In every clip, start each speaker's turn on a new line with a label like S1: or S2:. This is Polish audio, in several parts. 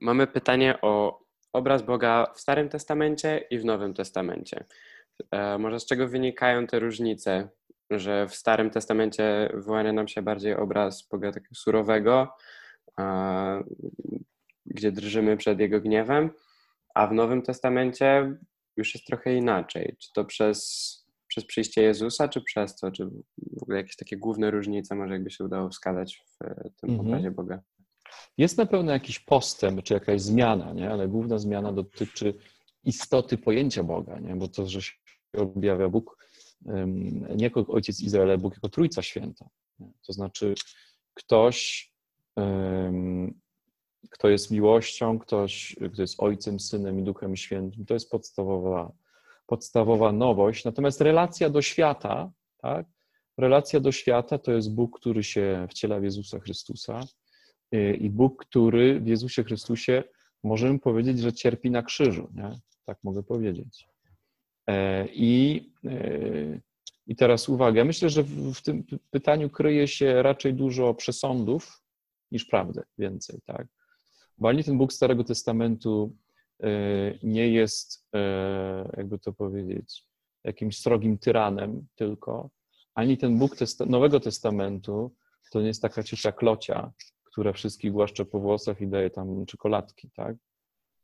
S1: Mamy pytanie o obraz Boga w Starym Testamencie i w Nowym Testamencie. Może z czego wynikają te różnice, że w Starym Testamencie wyłania nam się bardziej obraz Boga takiego surowego, gdzie drżymy przed Jego gniewem, a w Nowym Testamencie już jest trochę inaczej. Czy to przez, przez przyjście Jezusa, czy przez to, czy w ogóle jakieś takie główne różnice może jakby się udało wskazać w tym mhm. obrazie Boga?
S2: Jest na pewno jakiś postęp, czy jakaś zmiana, nie? ale główna zmiana dotyczy istoty pojęcia Boga, nie? bo to, że się objawia Bóg nie jako Ojciec Izraela, Bóg jako Trójca Święta. Nie? To znaczy ktoś, kto jest miłością, ktoś, kto jest Ojcem, Synem i Duchem Świętym, to jest podstawowa, podstawowa nowość. Natomiast relacja do świata, tak? Relacja do świata to jest Bóg, który się wciela w Jezusa Chrystusa i Bóg, który w Jezusie Chrystusie, możemy powiedzieć, że cierpi na krzyżu, nie? tak mogę powiedzieć. E, I, e, I teraz uwaga, myślę, że w tym pytaniu kryje się raczej dużo przesądów niż prawdy, więcej, tak? Bo ani ten Bóg Starego Testamentu e, nie jest, jakby to powiedzieć, jakimś srogim tyranem tylko, ani ten Bóg Nowego Testamentu to nie jest taka ciusza klocia, która wszystkich głaszcze po włosach i daje tam czekoladki, tak?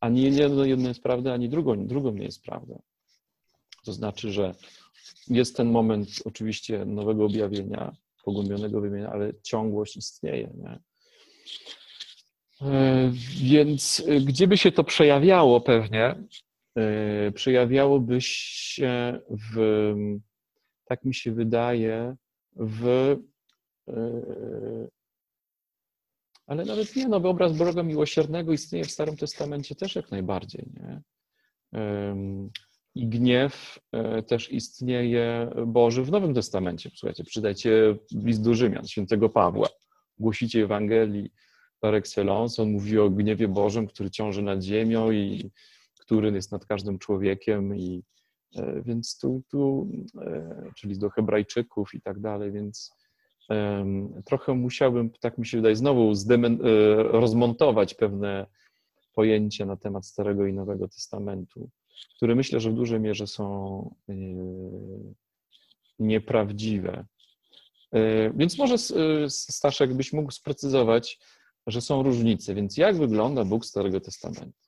S2: Ani jedno, jedno jest prawda, ani drugą, drugą nie jest prawda. To znaczy, że jest ten moment oczywiście nowego objawienia, pogłębionego objawienia, ale ciągłość istnieje, nie? E, więc e, gdzie by się to przejawiało pewnie? E, przejawiałoby się w, tak mi się wydaje, w ale nawet nie, no obraz Boga miłosiernego istnieje w Starym Testamencie też jak najbardziej, nie? I gniew e, też istnieje Boży w Nowym Testamencie. Słuchajcie, przydajcie list do Rzymian, świętego Pawła. Głosicie Ewangelii par excellence. On mówi o gniewie Bożym, który ciąży nad ziemią i który jest nad każdym człowiekiem. I, e, więc tu, tu e, czyli do Hebrajczyków i tak dalej, więc trochę musiałbym, tak mi się wydaje, znowu e, rozmontować pewne pojęcia na temat Starego i Nowego Testamentu, które myślę, że w dużej mierze są e, nieprawdziwe. E, więc może Staszek byś mógł sprecyzować, że są różnice. Więc jak wygląda Bóg Starego Testamentu?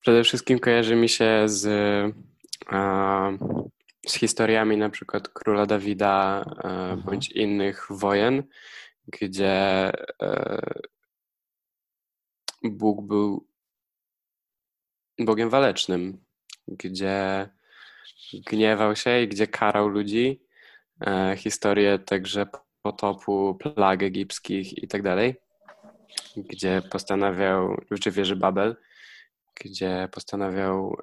S1: Przede wszystkim kojarzy mi się z z historiami na przykład króla Dawida e, Aha. bądź innych wojen, gdzie e, Bóg był Bogiem walecznym, gdzie gniewał się i gdzie karał ludzi. E, historie także potopu, plag egipskich i tak dalej, gdzie postanawiał, czy wieży Babel, gdzie postanawiał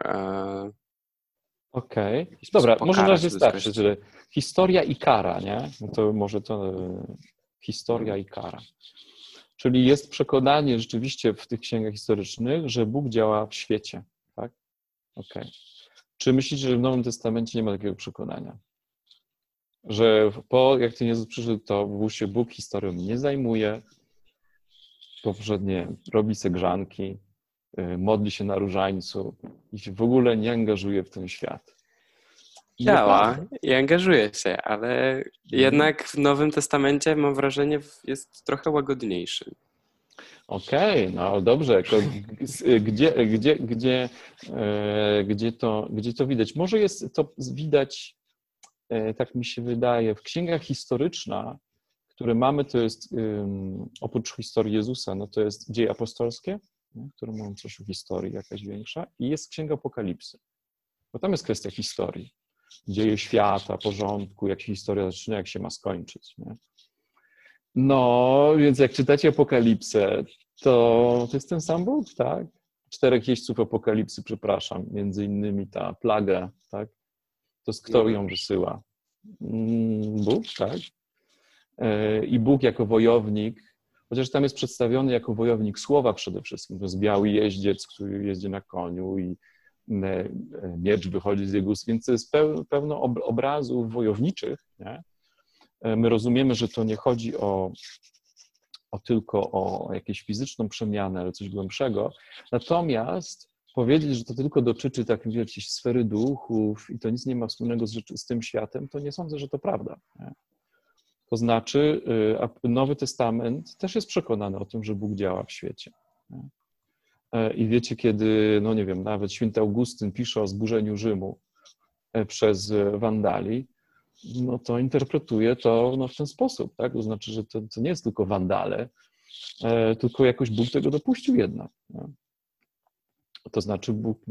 S2: Okej. Okay. Dobra, może na razie starczy, że historia i kara, nie? No to może to e, historia i kara. Czyli jest przekonanie rzeczywiście w tych księgach historycznych, że Bóg działa w świecie, tak? Okej. Okay. Czy myślicie, że w Nowym Testamencie nie ma takiego przekonania? Że po, jak Ty Jezus przyszedł, to Bóg się Bóg historią nie zajmuje, poprzednie robi se grzanki, modli się na różańcu i się w ogóle nie angażuje w ten świat.
S1: Działa i angażuje się, ale mhm. jednak w Nowym Testamencie mam wrażenie jest trochę łagodniejszy.
S2: Okej, okay, no dobrze. Gdzie, gdzie, gdzie, e, gdzie, to, gdzie to widać? Może jest to widać, tak mi się wydaje, w księgach historyczna, które mamy, to jest oprócz historii Jezusa, no to jest dzieje apostolskie, które mówią coś o historii, jakaś większa, i jest Księga Apokalipsy, bo tam jest kwestia historii, dzieje świata, porządku, jak się historia zaczyna, jak się ma skończyć. Nie? No, więc jak czytacie Apokalipsę, to to jest ten sam Bóg, tak? Czterech jeźdźców Apokalipsy, przepraszam, między innymi ta plaga, tak? To jest kto ją wysyła? Mm, Bóg, tak? E, I Bóg jako wojownik chociaż tam jest przedstawiony jako wojownik słowa przede wszystkim. To jest biały jeździec, który jeździ na koniu i e, e, miecz wychodzi z jego ust, więc to jest pełno obrazów wojowniczych. Nie? E, my rozumiemy, że to nie chodzi o o tylko o jakąś fizyczną przemianę, ale coś głębszego. Natomiast powiedzieć, że to tylko dotyczy tak jakiejś sfery duchów i to nic nie ma wspólnego z, z tym światem, to nie sądzę, że to prawda. Nie? To znaczy, y, Nowy Testament też jest przekonany o tym, że Bóg działa w świecie. E, I wiecie, kiedy, no nie wiem, nawet święty Augustyn pisze o zburzeniu Rzymu e, przez wandali, no to interpretuje to no, w ten sposób, tak? To znaczy, że to, to nie jest tylko wandale, e, tylko jakoś Bóg tego dopuścił jednak. Nie? To znaczy, Bóg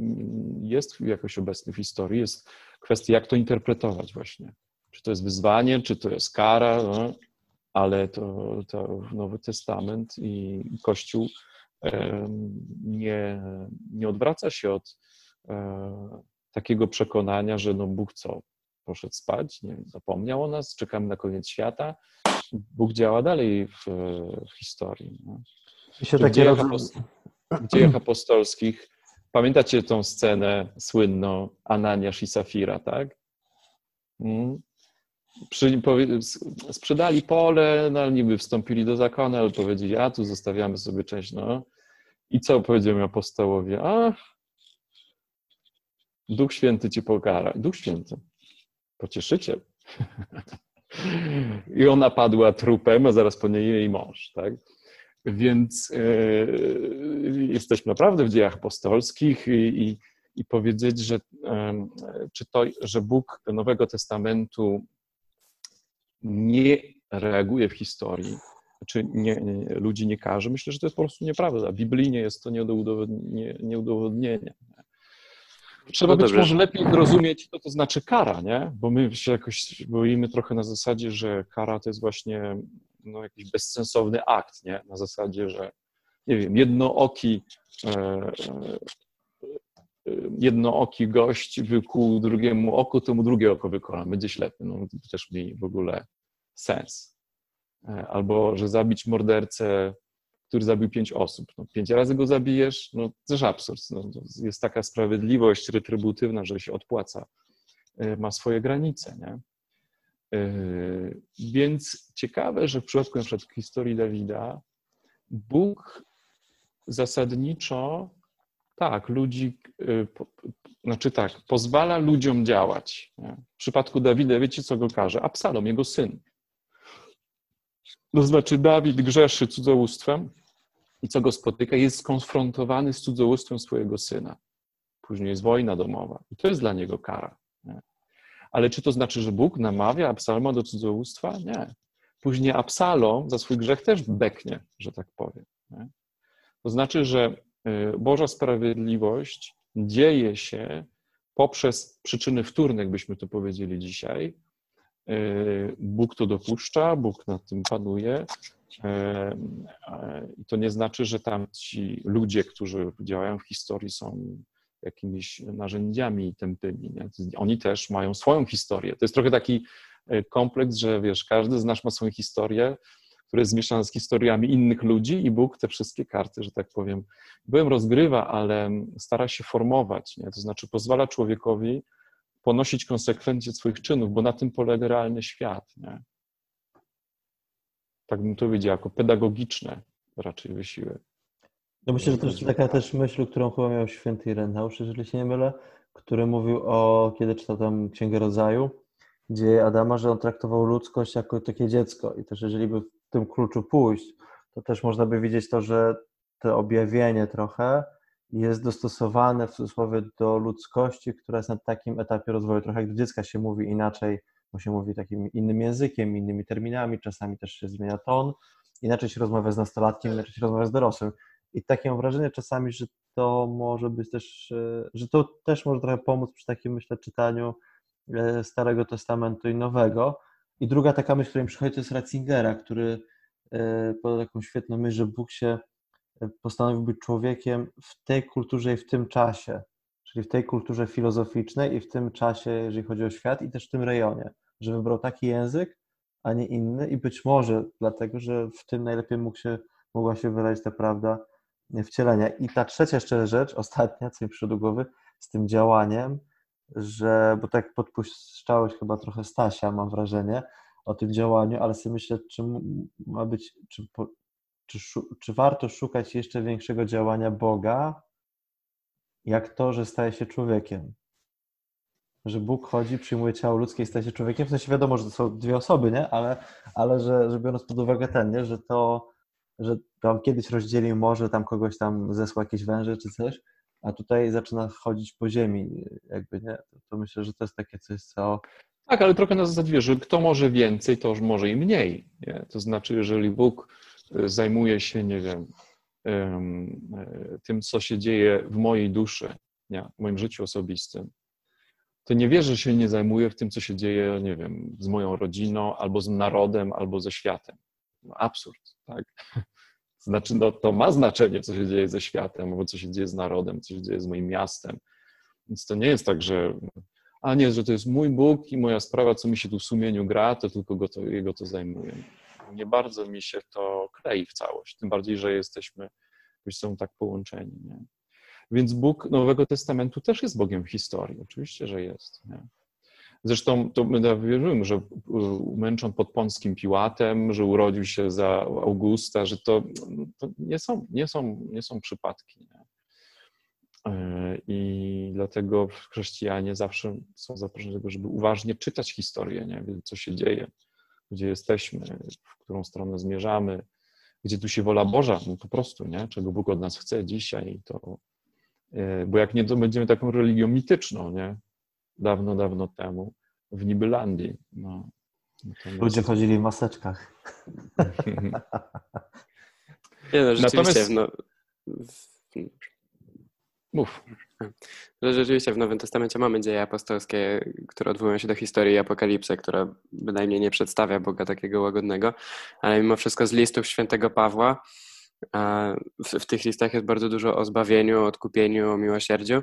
S2: jest jakoś obecny w historii, jest kwestia, jak to interpretować właśnie. Czy to jest wyzwanie, czy to jest kara, no, ale to, to Nowy Testament i Kościół nie, nie odwraca się od e, takiego przekonania, że no Bóg co, poszedł spać, nie zapomniał o nas, czekamy na koniec świata. Bóg działa dalej w, w historii. No. W dziejach, apost- w dziejach apostolskich Pamiętacie tą scenę słynną Ananiasz i Safira, tak? Przy, powie, sprzedali pole, no niby wstąpili do zakonu, ale powiedzieli, a tu zostawiamy sobie część, no. I co powiedział mi apostołowie? A, Duch Święty ci pokara. Duch Święty. Pocieszyciel. I ona padła trupem, a zaraz po niej jej mąż, tak? Więc e, jesteśmy naprawdę w dziejach apostolskich i, i, i powiedzieć, że, czy to, że Bóg Nowego Testamentu nie reaguje w historii, czy nie, nie, ludzi nie każe, myślę, że to jest po prostu nieprawda. Biblijnie jest to nie do udowodnienia. Nie udowodnienia. Trzeba no być dobrze. może lepiej rozumieć, co to znaczy kara, nie? Bo my się jakoś boimy trochę na zasadzie, że kara to jest właśnie no, jakiś bezsensowny akt, nie? Na zasadzie, że nie wiem, jednooki e, jednooki gość wykuł drugiemu oku, to mu drugie oko wykona, będzie ślepy. No, to też mi w ogóle sens. E, albo, że zabić mordercę, który zabił pięć osób. No, pięć razy go zabijesz, no też absurd. No, jest taka sprawiedliwość retrybutywna, że się odpłaca. Ma swoje granice, nie? Yy, więc ciekawe, że w przypadku na przykład historii Dawida Bóg zasadniczo tak, ludzi, yy, znaczy tak, pozwala ludziom działać. W przypadku Dawida, wiecie co go każe? Absalom, jego syn. To znaczy Dawid grzeszy cudzołóstwem i co go spotyka? Jest skonfrontowany z cudzołóstwem swojego syna. Później jest wojna domowa i to jest dla niego kara. Ale czy to znaczy, że Bóg namawia Absaloma do cudzołóstwa? Nie. Później Absalom za swój grzech też beknie, że tak powiem. To znaczy, że y, Boża sprawiedliwość dzieje się poprzez przyczyny wtórne, jakbyśmy to powiedzieli dzisiaj. Y, Bóg to dopuszcza, Bóg nad tym panuje. Y, I to nie znaczy, że tam ci ludzie, którzy działają w historii, są jakimiś narzędziami tępymi. Nie? Oni też mają swoją historię. To jest trochę taki kompleks, że wiesz, każdy z nas ma swoją historię, która jest zmieszana z historiami innych ludzi i Bóg te wszystkie karty, że tak powiem, byłem rozgrywa, ale stara się formować, nie? to znaczy pozwala człowiekowi ponosić konsekwencje swoich czynów, bo na tym polega realny świat. Nie? Tak bym to widział, jako pedagogiczne raczej wysiłek.
S3: No myślę, że to jest taka też myśl, którą chyba miał święty Ireneusz, jeżeli się nie mylę, który mówił o, kiedy czytał tam Księgę Rodzaju, gdzie Adama, że on traktował ludzkość jako takie dziecko i też jeżeli by tym kluczu pójść, to też można by widzieć to, że to objawienie trochę jest dostosowane w cudzysłowie do ludzkości, która jest na takim etapie rozwoju. Trochę jak do dziecka się mówi inaczej, bo się mówi takim innym językiem, innymi terminami, czasami też się zmienia ton, inaczej się rozmawia z nastolatkiem, inaczej się rozmawia z dorosłym. I takie mam wrażenie czasami, że to może być też, e, że to też może trochę pomóc przy takim, myślę, czytaniu e, Starego Testamentu i Nowego. I druga taka myśl, która mi przychodzi, to jest Ratzingera, który e, podał taką świetną myśl, że Bóg się postanowił być człowiekiem w tej kulturze i w tym czasie, czyli w tej kulturze filozoficznej i w tym czasie, jeżeli chodzi o świat i też w tym rejonie, że wybrał taki język, a nie inny i być może dlatego, że w tym najlepiej mógł się, mogła się wyrazić ta prawda wcielenia. I ta trzecia jeszcze rzecz, ostatnia, co mi przyszło do głowy, z tym działaniem, że, bo tak podpuszczałeś chyba trochę Stasia, mam wrażenie, o tym działaniu, ale sobie myślę, czy ma być, czy czy, czy warto szukać jeszcze większego działania Boga, jak to, że staje się człowiekiem? Że Bóg chodzi, przyjmuje ciało ludzkie i staje się człowiekiem. W sensie wiadomo, że to są dwie osoby, nie? Ale, ale że, że biorąc pod uwagę ten, nie? że to, że tam kiedyś rozdzielił morze, tam kogoś tam zesłał jakieś węże czy coś, a tutaj zaczyna chodzić po ziemi, jakby, nie? To, myślę, że to jest takie coś, co...
S2: Tak, ale trochę na zasadzie, że kto może więcej, to już może i mniej. Nie? To znaczy, jeżeli Bóg y, zajmuje się, nie wiem, y, tym, co się dzieje w mojej duszy, nie? w moim życiu osobistym, to nie wierzę, że się nie zajmuje w tym, co się dzieje, nie wiem, z moją rodziną, albo z narodem, albo ze światem. No, absurd, tak? Znaczy, no, to ma znaczenie, co się dzieje ze światem, albo co się dzieje z narodem, co się dzieje z moim miastem. Więc to nie jest tak, że a nie, że to jest mój Bóg i moja sprawa, co mi się tu w sumieniu gra, to tylko go to, jego to zajmuje. Nie bardzo mi się to klei w całość, tym bardziej, że jesteśmy, są tak połączeni. Nie? Więc Bóg Nowego Testamentu też jest Bogiem historii, oczywiście, że jest. Nie? Zresztą to my wierzymy, że umęczon pod Pąckim Piłatem, że urodził się za Augusta, że to, to nie, są, nie, są, nie są przypadki. Nie? E, I dlatego chrześcijanie zawsze są zaproszeni do tego, żeby uważnie czytać historię, nie? co się dzieje, gdzie jesteśmy, w którą stronę zmierzamy, gdzie tu się wola Boża, no po prostu, nie? czego Bóg od nas chce dzisiaj, to, e, bo jak nie, to będziemy taką religią mityczną, nie? Dawno, dawno temu w Nibylandii. No.
S3: Natomiast... Ludzie chodzili w maseczkach.
S1: nie no, rzeczywiście. Natomiast... No,
S2: Mów.
S1: Rzeczywiście w Nowym Testamencie mamy dzieje apostolskie, które odwołują się do historii Apokalipsy, która bynajmniej nie przedstawia Boga takiego łagodnego, ale mimo wszystko z listów świętego Pawła w, w tych listach jest bardzo dużo o zbawieniu, o odkupieniu, o miłosierdziu,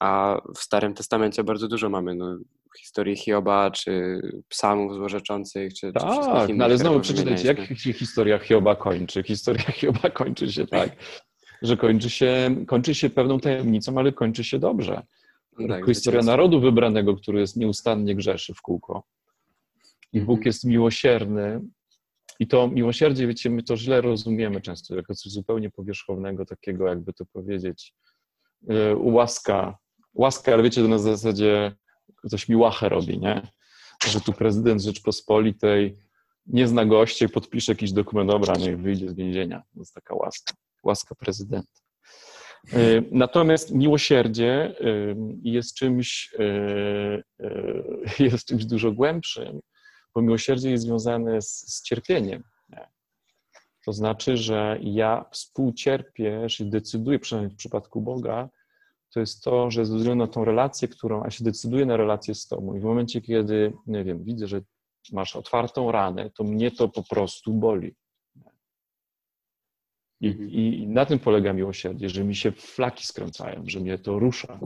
S1: a w Starym Testamencie bardzo dużo mamy no, historii Hioba, czy psalmów złorzeczących, czy,
S2: tak, czy innych. No ale znowu przeczytajcie, jak się historia Hioba kończy? Historia Hioba kończy się tak, że kończy się, kończy się pewną tajemnicą, ale kończy się dobrze. No tak, historia narodu wybranego, który jest nieustannie grzeszy w kółko. I Bóg mhm. jest miłosierny. I to miłosierdzie, wiecie, my to źle rozumiemy często, jako coś zupełnie powierzchownego, takiego, jakby to powiedzieć, yy, łaska, łaska, ale wiecie, to na zasadzie ktoś mi łachę robi, nie? Że tu prezydent Rzeczpospolitej nie zna gości, podpisze jakiś dokument, dobra, niech wyjdzie z więzienia. To jest taka łaska łaska prezydenta. E, natomiast miłosierdzie e, jest czymś, e, jest czymś dużo głębszym, bo miłosierdzie jest związane z, z cierpieniem. To znaczy, że ja współcierpię, czy decyduję, przynajmniej w przypadku Boga, to jest to, że ze względu na tą relację, którą, a się decyduję na relację z Tobą i w momencie, kiedy, nie wiem, widzę, że masz otwartą ranę, to mnie to po prostu boli. I, mhm. I, na tym polega miłosierdzie, że mi się flaki skręcają, że mnie to rusza.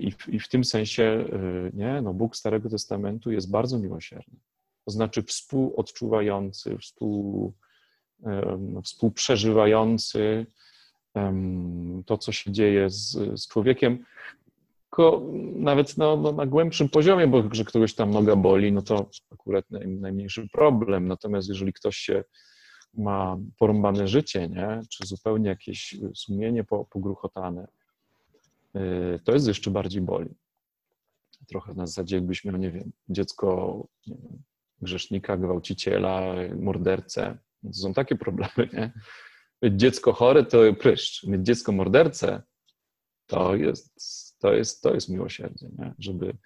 S2: I w, I w, tym sensie e, nie, no Bóg Starego Testamentu jest bardzo miłosierny. To znaczy współodczuwający, współ, współprzeżywający to, co się dzieje z, z człowiekiem, tylko nawet no, no, na głębszym poziomie, bo że kogoś tam noga boli, no to akurat najmniejszy problem. Natomiast jeżeli ktoś się ma porąbane życie, nie? czy zupełnie jakieś sumienie pogruchotane, to jest jeszcze bardziej boli. Trochę na zasadzie jakbyś miał, nie wiem, dziecko nie wiem, grzesznika, gwałciciela, mordercę. To są takie problemy, nie? Mieć dziecko chore to pryszcz. Mieć dziecko mordercę to jest, to jest, to jest miłosierdzie, nie? Żeby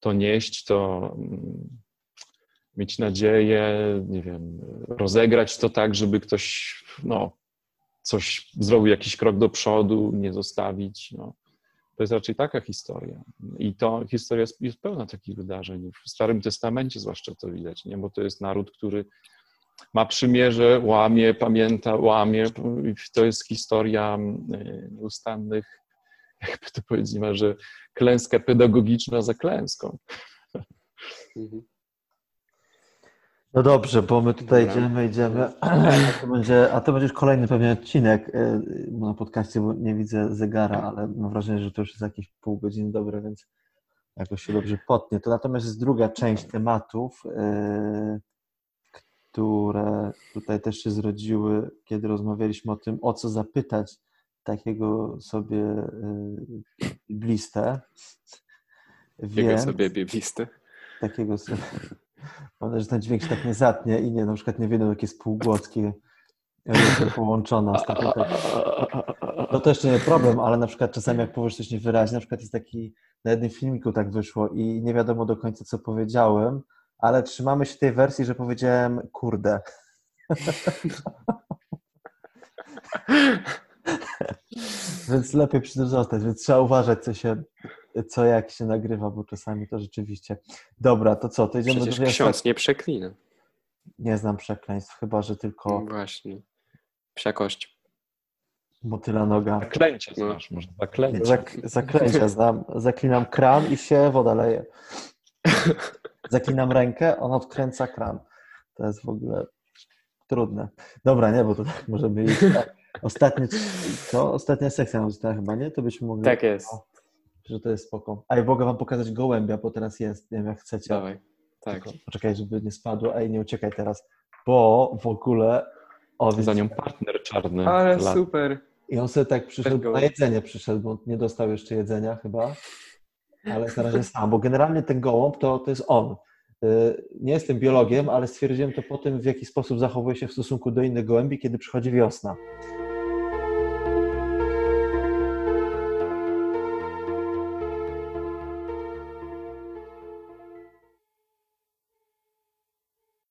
S2: to nieść, to mm, mieć nadzieję, nie wiem, rozegrać to tak, żeby ktoś, no, coś zrobił jakiś krok do przodu, nie zostawić, no. To jest raczej taka historia. I to historia jest, jest pełna takich wydarzeń. W Starym Testamencie zwłaszcza to widać, nie? bo to jest naród, który ma przymierze, łamie, pamięta, łamie. To jest historia e, nieustannych, jakby to powiedzieć, że klęska pedagogiczna za klęską. Mhm.
S3: No dobrze, bo my tutaj Dobra. idziemy, idziemy, a to, będzie, a to będzie już kolejny pewnie odcinek e, na podcaście, bo nie widzę zegara, ale mam wrażenie, że to już jest jakieś pół godziny dobre, więc jakoś się dobrze potnie. To natomiast jest druga część tematów, e, które tutaj też się zrodziły, kiedy rozmawialiśmy o tym, o co zapytać takiego sobie y, biblistę.
S1: Takiego sobie biblistę.
S3: takiego sobie, mam nadzieję, że ten dźwięk się tak nie zatnie i nie, na przykład nie wyjdą takie spółgłoskie y, połączone. z taką- tak- No to jeszcze nie problem, ale na przykład czasami jak powiesz coś niewyraźnie, na przykład jest taki, na jednym filmiku tak wyszło i nie wiadomo do końca, co powiedziałem, ale trzymamy się tej wersji, że powiedziałem kurde. Więc lepiej przy tym zostać, więc trzeba uważać, co się, co jak się nagrywa, bo czasami to rzeczywiście. Dobra, to co, to idziemy
S1: Przecież
S3: do
S1: ksiądz nie przeklina.
S3: Nie znam przekleństw, chyba że tylko
S1: Właśnie. Psiakość.
S3: motyla noga.
S2: Zaklęcia
S1: No.
S2: znasz, może zaklęcia.
S3: Zak zaklęcia znam. Zaklinam kran i się woda leje. Zaklinam rękę, on odkręca kran. To jest w ogóle trudne. Dobra, nie, bo to tak możemy iść. Tak. Ostatnie, to ostatnia sekcja została chyba, nie? To byśmy mogli...
S1: Tak jest.
S3: Że to jest spoko. A ja mogę wam pokazać gołębia, bo teraz jest, nie wiem jak chcecie.
S1: Dawaj. Tak.
S3: Tylko Poczekaj, żeby nie spadło. Ej, nie uciekaj teraz, bo w ogóle... O,
S2: Za nią partner czarny.
S1: Ale
S2: lat.
S1: super.
S3: I on sobie tak przyszedł, na jedzenie przyszedł, bo nie dostał jeszcze jedzenia chyba, ale jest na razie sam, bo generalnie ten gołąb to, to jest on. Y, Nie jestem biologiem, ale stwierdziłem to po tym, w jaki sposób zachowuje się w stosunku do innych gołębi, kiedy przychodzi wiosna.